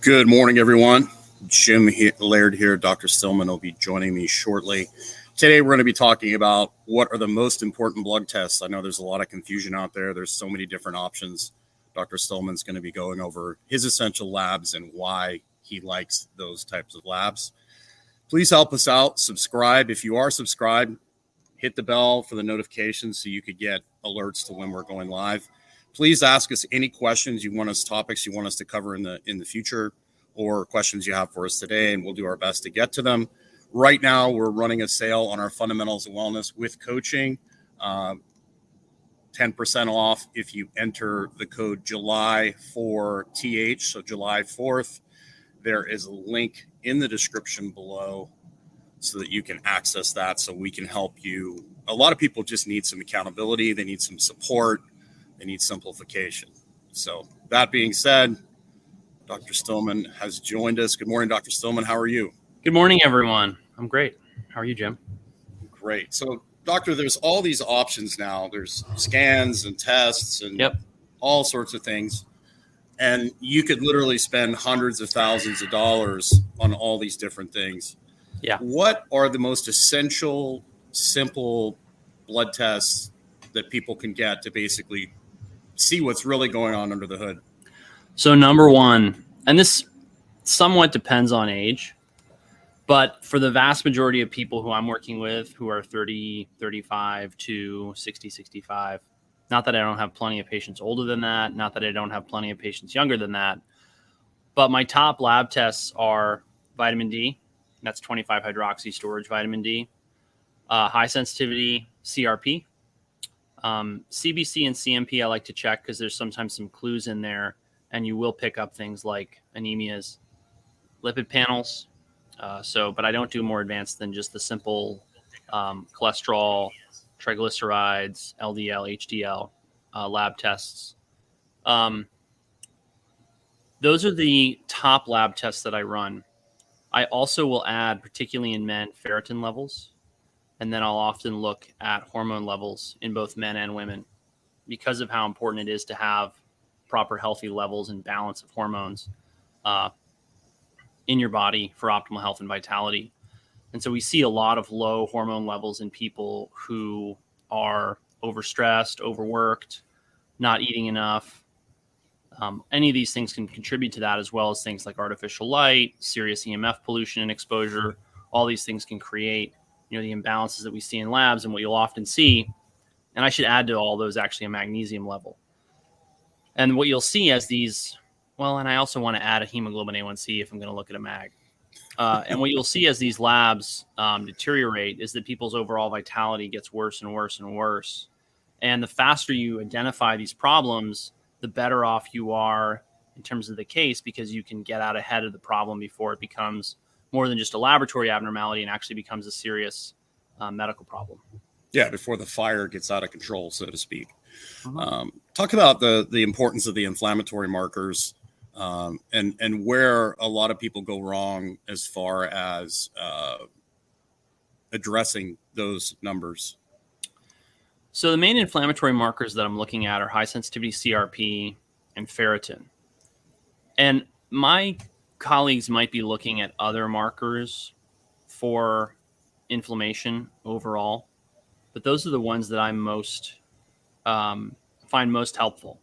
Good morning, everyone. Jim Laird here. Dr. Stillman will be joining me shortly. Today, we're going to be talking about what are the most important blood tests. I know there's a lot of confusion out there. There's so many different options. Dr. Stillman's going to be going over his essential labs and why he likes those types of labs. Please help us out. Subscribe. If you are subscribed, hit the bell for the notifications so you could get alerts to when we're going live. Please ask us any questions you want us, topics you want us to cover in the in the future, or questions you have for us today, and we'll do our best to get to them. Right now, we're running a sale on our fundamentals of wellness with coaching. Uh, 10% off if you enter the code July 4TH, so July 4th. There is a link in the description below so that you can access that so we can help you. A lot of people just need some accountability, they need some support, they need simplification. So, that being said, Dr. Stillman has joined us. Good morning, Dr. Stillman. How are you? Good morning, everyone. I'm great. How are you, Jim? Great. So, doctor, there's all these options now. There's scans and tests and yep. all sorts of things. And you could literally spend hundreds of thousands of dollars on all these different things. Yeah. What are the most essential, simple blood tests that people can get to basically see what's really going on under the hood? So, number one, and this somewhat depends on age, but for the vast majority of people who I'm working with who are 30, 35 to 60, 65, not that I don't have plenty of patients older than that, not that I don't have plenty of patients younger than that, but my top lab tests are vitamin D, that's 25 hydroxy storage vitamin D, uh, high sensitivity CRP, um, CBC and CMP. I like to check because there's sometimes some clues in there, and you will pick up things like anemias, lipid panels. Uh, so, but I don't do more advanced than just the simple um, cholesterol, triglycerides, LDL, HDL uh, lab tests. Um, those are the top lab tests that I run. I also will add, particularly in men, ferritin levels. And then I'll often look at hormone levels in both men and women because of how important it is to have proper healthy levels and balance of hormones uh, in your body for optimal health and vitality. And so we see a lot of low hormone levels in people who are overstressed, overworked, not eating enough, um, any of these things can contribute to that, as well as things like artificial light, serious EMF pollution and exposure. All these things can create, you know, the imbalances that we see in labs, and what you'll often see. And I should add to all those actually a magnesium level. And what you'll see as these, well, and I also want to add a hemoglobin A1C if I'm going to look at a mag. Uh, and what you'll see as these labs um, deteriorate is that people's overall vitality gets worse and worse and worse. And the faster you identify these problems, the better off you are in terms of the case because you can get out ahead of the problem before it becomes more than just a laboratory abnormality and actually becomes a serious uh, medical problem. Yeah, before the fire gets out of control, so to speak. Uh-huh. Um, talk about the the importance of the inflammatory markers um, and and where a lot of people go wrong as far as uh, addressing those numbers. So the main inflammatory markers that I'm looking at are high sensitivity CRP and ferritin. And my colleagues might be looking at other markers for inflammation overall, but those are the ones that I most um, find most helpful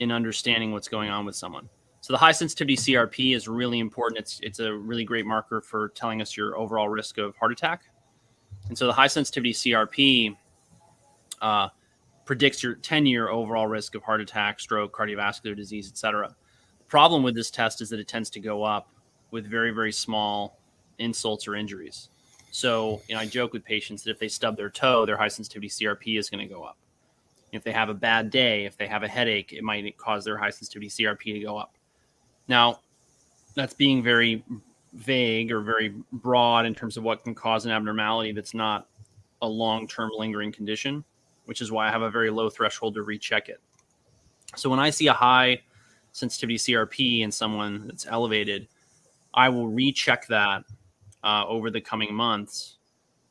in understanding what's going on with someone. So the high sensitivity CRP is really important. It's it's a really great marker for telling us your overall risk of heart attack. And so the high sensitivity CRP uh, predicts your 10 year overall risk of heart attack, stroke, cardiovascular disease, etc. The problem with this test is that it tends to go up with very, very small insults or injuries. So, you know, I joke with patients that if they stub their toe, their high sensitivity CRP is going to go up. If they have a bad day, if they have a headache, it might cause their high sensitivity CRP to go up. Now, that's being very vague or very broad in terms of what can cause an abnormality that's not a long term lingering condition which is why I have a very low threshold to recheck it. So when I see a high sensitivity CRP in someone that's elevated, I will recheck that uh, over the coming months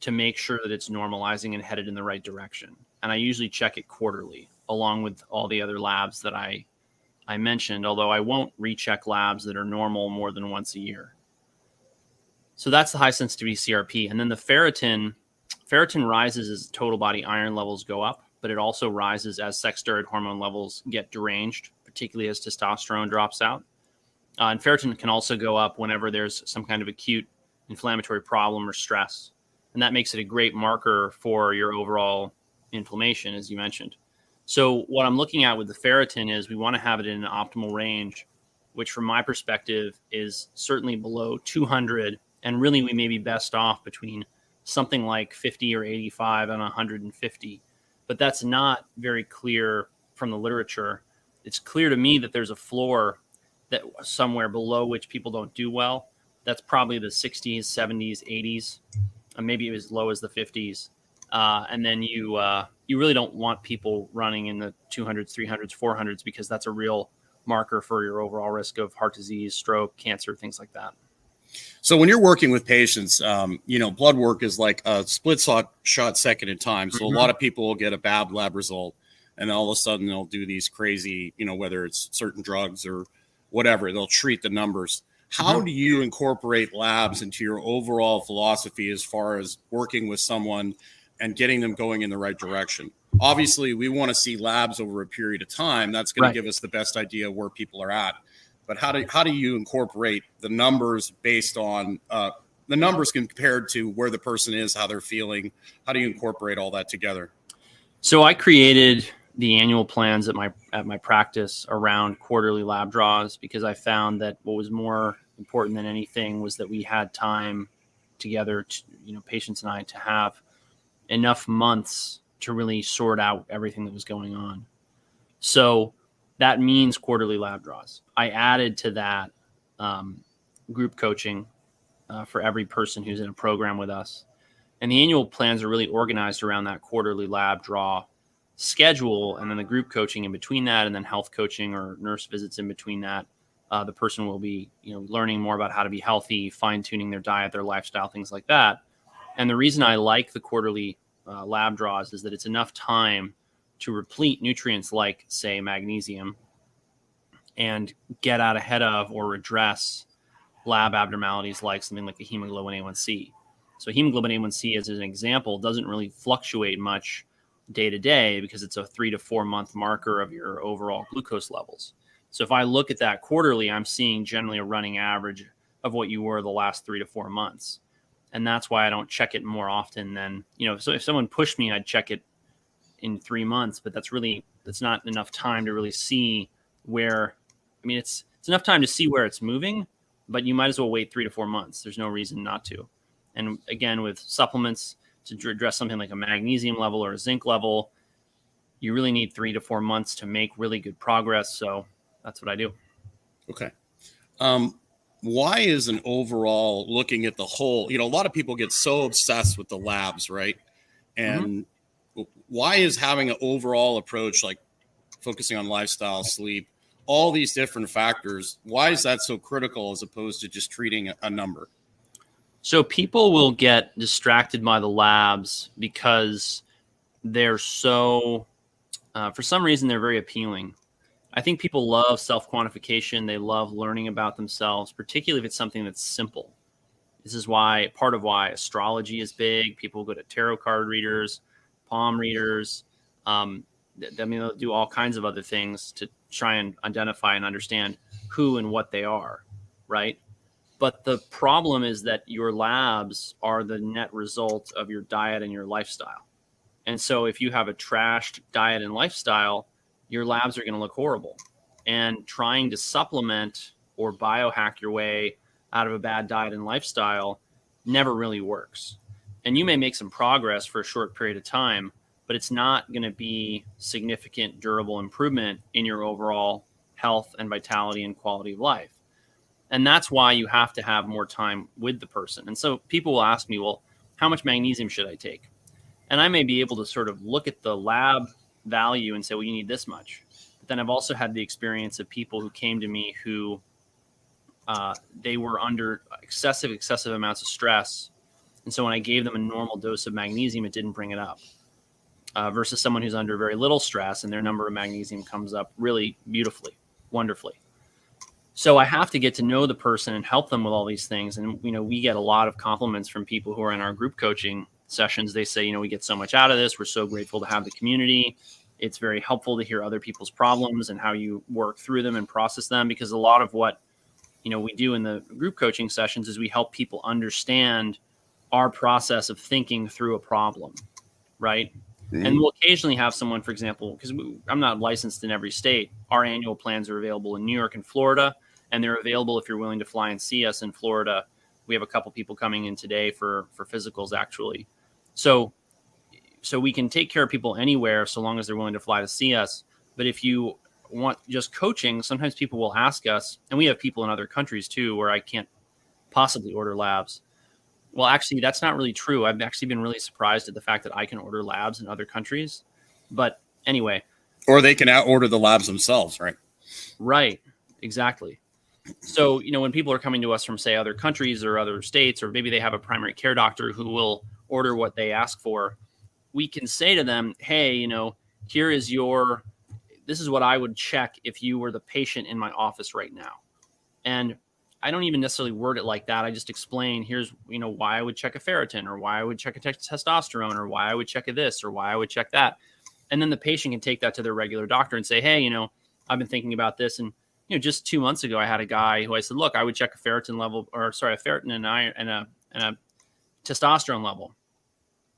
to make sure that it's normalizing and headed in the right direction. And I usually check it quarterly, along with all the other labs that I I mentioned, although I won't recheck labs that are normal more than once a year. So that's the high sensitivity CRP. And then the ferritin, ferritin rises as total body iron levels go up, but it also rises as sex steroid hormone levels get deranged, particularly as testosterone drops out. Uh, and ferritin can also go up whenever there's some kind of acute inflammatory problem or stress. And that makes it a great marker for your overall inflammation, as you mentioned. So, what I'm looking at with the ferritin is we want to have it in an optimal range, which, from my perspective, is certainly below 200 and really we may be best off between something like 50 or 85 and 150 but that's not very clear from the literature it's clear to me that there's a floor that somewhere below which people don't do well that's probably the 60s 70s 80s and maybe as low as the 50s uh, and then you uh, you really don't want people running in the 200s 300s 400s because that's a real marker for your overall risk of heart disease stroke cancer things like that so when you're working with patients, um, you know, blood work is like a split shot, shot second in time. So mm-hmm. a lot of people will get a bad lab result, and all of a sudden they'll do these crazy, you know, whether it's certain drugs or whatever, they'll treat the numbers. How mm-hmm. do you incorporate labs into your overall philosophy as far as working with someone and getting them going in the right direction? Obviously, we want to see labs over a period of time. That's going right. to give us the best idea where people are at but how do how do you incorporate the numbers based on uh, the numbers compared to where the person is, how they're feeling? How do you incorporate all that together? So I created the annual plans at my at my practice around quarterly lab draws because I found that what was more important than anything was that we had time together, to, you know, patients and I, to have enough months to really sort out everything that was going on. So that means quarterly lab draws. I added to that um, group coaching uh, for every person who's in a program with us. And the annual plans are really organized around that quarterly lab draw schedule, and then the group coaching in between that, and then health coaching or nurse visits in between that. Uh, the person will be, you know, learning more about how to be healthy, fine tuning their diet, their lifestyle, things like that. And the reason I like the quarterly uh, lab draws is that it's enough time to replete nutrients like, say, magnesium and get out ahead of or redress lab abnormalities like something like a hemoglobin A1C. So, hemoglobin A1C, as an example, doesn't really fluctuate much day to day because it's a three to four month marker of your overall glucose levels. So, if I look at that quarterly, I'm seeing generally a running average of what you were the last three to four months. And that's why I don't check it more often than, you know, so if someone pushed me, I'd check it in three months, but that's really that's not enough time to really see where. I mean, it's it's enough time to see where it's moving, but you might as well wait three to four months. There's no reason not to. And again, with supplements to address something like a magnesium level or a zinc level, you really need three to four months to make really good progress. So that's what I do. Okay. Um, why is an overall looking at the whole? You know, a lot of people get so obsessed with the labs, right? Mm-hmm. And mm-hmm why is having an overall approach like focusing on lifestyle, sleep, all these different factors, why is that so critical as opposed to just treating a, number? So people will get distracted by the labs because they're so, uh, for some reason, they're very appealing. I think people love self quantification. They love learning about themselves, particularly if it's something that's simple. This is why part of why astrology is big. People go to tarot card readers palm readers. Um, I mean, they'll do all kinds of other things to try and identify and understand who and what they are, right? But the problem is that your labs are the net result of your diet and your lifestyle. And so if you have a trashed diet and lifestyle, your labs are going to look horrible. And trying to supplement or biohack your way out of a bad diet and lifestyle never really works and you may make some progress for a short period of time, but it's not going to be significant, durable improvement in your overall health and vitality and quality of life. And that's why you have to have more time with the person. And so people will ask me, well, how much magnesium should I take? And I may be able to sort of look at the lab value and say, well, you need this much. But then I've also had the experience of people who came to me who uh, they were under excessive, excessive amounts of stress and so when I gave them a normal dose of magnesium, it didn't bring it up. Uh, versus someone who's under very little stress and their number of magnesium comes up really beautifully. wonderfully. So I have to get to know the person and help them with all these things. And you know, we get a lot of compliments from people who are in our group coaching sessions. They say, you know, we get so much out of this. We're so grateful to have the community. It's very helpful to hear other people's problems and how you work through them and process them because a lot of what you know we do in the group coaching sessions is we help people understand our process of thinking through a problem, right? Mm-hmm. And we'll occasionally have someone, for example, because I'm not licensed in every state. Our annual plans are available in New York and Florida, and they're available if you're willing to fly and see us in Florida. We have a couple people coming in today for for physicals, actually. So, so we can take care of people anywhere so long as they're willing to fly to see us. But if you want just coaching, sometimes people will ask us, and we have people in other countries too, where I can't possibly order labs well, actually, that's not really true. I've actually been really surprised at the fact that I can order labs in other countries. But anyway, or they can out order the labs themselves, right? Right, exactly. So, you know, when people are coming to us from, say, other countries or other states, or maybe they have a primary care doctor who will order what they ask for, we can say to them, hey, you know, here is your, this is what I would check if you were the patient in my office right now. And I don't even necessarily word it like that. I just explain here's you know why I would check a ferritin or why I would check a testosterone or why I would check a this or why I would check that, and then the patient can take that to their regular doctor and say, hey, you know, I've been thinking about this, and you know, just two months ago I had a guy who I said, look, I would check a ferritin level or sorry, a ferritin and iron and a and a testosterone level.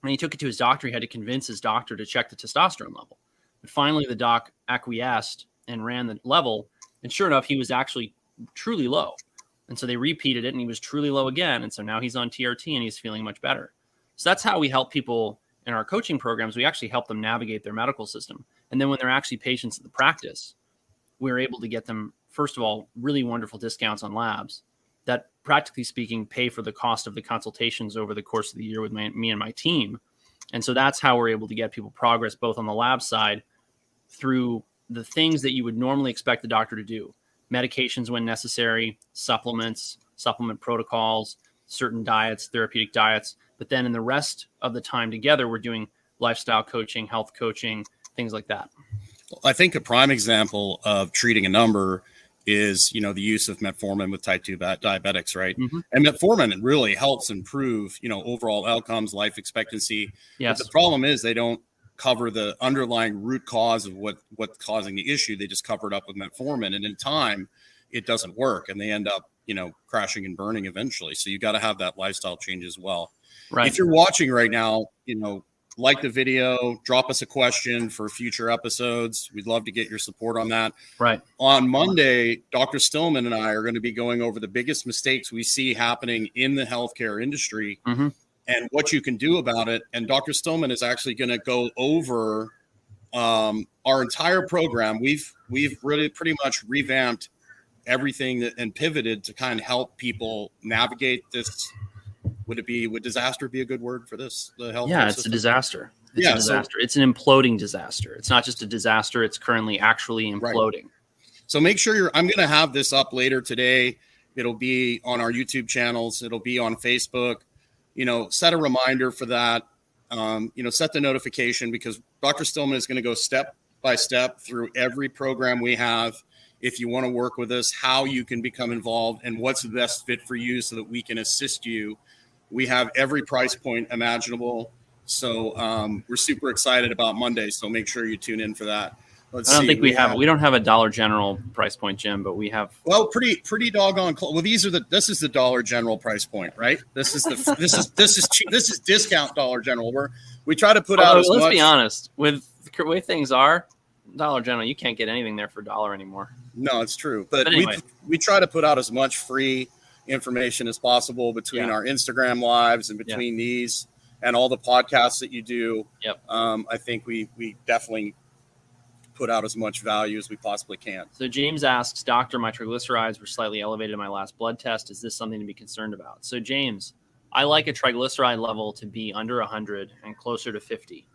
And he took it to his doctor, he had to convince his doctor to check the testosterone level. But finally, the doc acquiesced and ran the level, and sure enough, he was actually truly low. And so they repeated it and he was truly low again. And so now he's on TRT and he's feeling much better. So that's how we help people in our coaching programs. We actually help them navigate their medical system. And then when they're actually patients at the practice, we're able to get them, first of all, really wonderful discounts on labs that practically speaking pay for the cost of the consultations over the course of the year with my, me and my team. And so that's how we're able to get people progress both on the lab side through the things that you would normally expect the doctor to do medications when necessary, supplements, supplement protocols, certain diets, therapeutic diets. But then in the rest of the time together, we're doing lifestyle coaching, health coaching, things like that. I think a prime example of treating a number is you know the use of metformin with type 2 diabetics right mm-hmm. and metformin really helps improve you know overall outcomes life expectancy yes. but the problem is they don't cover the underlying root cause of what what's causing the issue. They just cover it up with metformin, and in time, it doesn't work, and they end up you know crashing and burning eventually. So you got to have that lifestyle change as well. Right. If you're watching right now, you know, like the video, drop us a question for future episodes. We'd love to get your support on that. Right. On Monday, Dr. Stillman and I are going to be going over the biggest mistakes we see happening in the healthcare industry. Mm-hmm and what you can do about it. And Dr. Stillman is actually going to go over um, our entire program. We've we've really pretty much revamped everything that, and pivoted to kind of help people navigate this. Would it be would disaster be a good word for this? The health. Yeah, it's system? a disaster. It's yeah, a disaster. So, it's an imploding disaster. It's not just a disaster. It's currently actually imploding. Right. So make sure you're. I'm going to have this up later today. It'll be on our YouTube channels. It'll be on Facebook you know, set a reminder for that. Um, you know, set the notification because Dr. Stillman is going to go step by step through every program we have. If you want to work with us, how you can become involved and what's the best fit for you so that we can assist you. We have every price point imaginable. So um, we're super excited about Monday. So make sure you tune in for that. Let's I don't see. think we, we have, have, we don't have a Dollar General price point, Jim, but we have well, pretty pretty doggone close. Well, these are the this is the Dollar General price point, right? This is the this is this is cheap. This is discount Dollar General. We're we try to put Although, out. let's much, be honest with the way things are. Dollar General, you can't get anything there for a dollar anymore. No, it's true. But, but anyway. we we try to put out as much free information as possible between yeah. our Instagram lives and between yeah. these and all the podcasts that you do. Yep. Um, I think we we definitely put out as much value as we possibly can. So James asks, Doctor, my triglycerides were slightly elevated in my last blood test. Is this something to be concerned about? So James, I like a triglyceride level to be under 100 and closer to 50.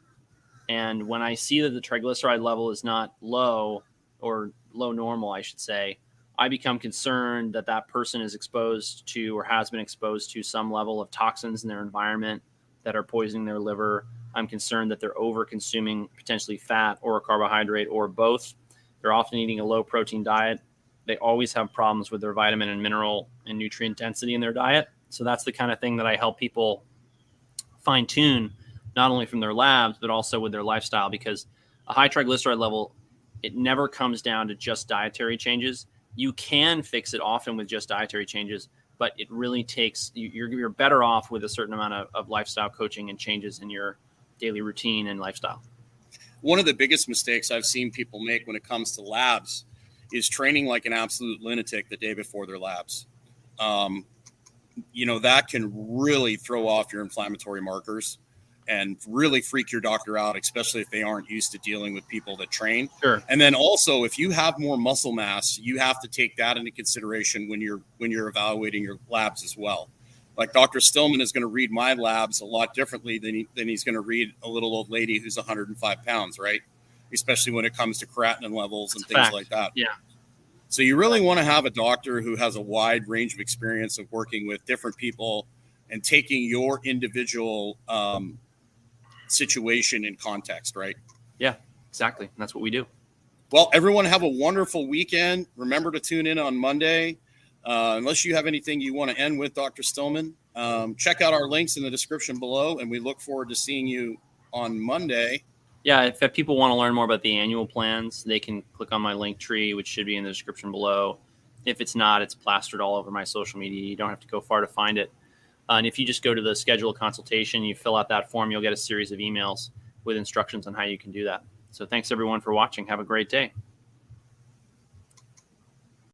And when I see that the triglyceride level is not low or low normal, I should say, I become concerned that that person is exposed to or has been exposed to some level of toxins in their environment that are poisoning their liver I'm concerned that they're over consuming potentially fat or a carbohydrate or both. They're often eating a low protein diet. They always have problems with their vitamin and mineral and nutrient density in their diet. So that's the kind of thing that I help people fine tune, not only from their labs, but also with their lifestyle, because a high triglyceride level, it never comes down to just dietary changes. You can fix it often with just dietary changes, but it really takes, you're, you're better off with a certain amount of, of lifestyle coaching and changes in your daily routine and lifestyle. One of the biggest mistakes I've seen people make when it comes to labs is training like an absolute lunatic the day before their labs. Um, you know, that can really throw off your inflammatory markers and really freak your doctor out, especially if they aren't used to dealing with people that train. Sure. And then also, if you have more muscle mass, you have to take that into consideration when you're when you're evaluating your labs as well. Like Dr. Stillman is going to read my labs a lot differently than he, than he's going to read a little old lady who's 105 pounds, right? Especially when it comes to creatinine levels and That's things fact. like that. Yeah. So you really want to have a doctor who has a wide range of experience of working with different people and taking your individual um, situation in context, right? Yeah, exactly. And that's what we do. Well, everyone have a wonderful weekend. Remember to tune in on Monday. Uh, unless you have anything you want to end with, Dr. Stillman, um, check out our links in the description below, and we look forward to seeing you on Monday. Yeah, if, if people want to learn more about the annual plans, they can click on my link tree, which should be in the description below. If it's not, it's plastered all over my social media. You don't have to go far to find it. Uh, and if you just go to the schedule consultation, you fill out that form, you'll get a series of emails with instructions on how you can do that. So thanks everyone for watching. Have a great day.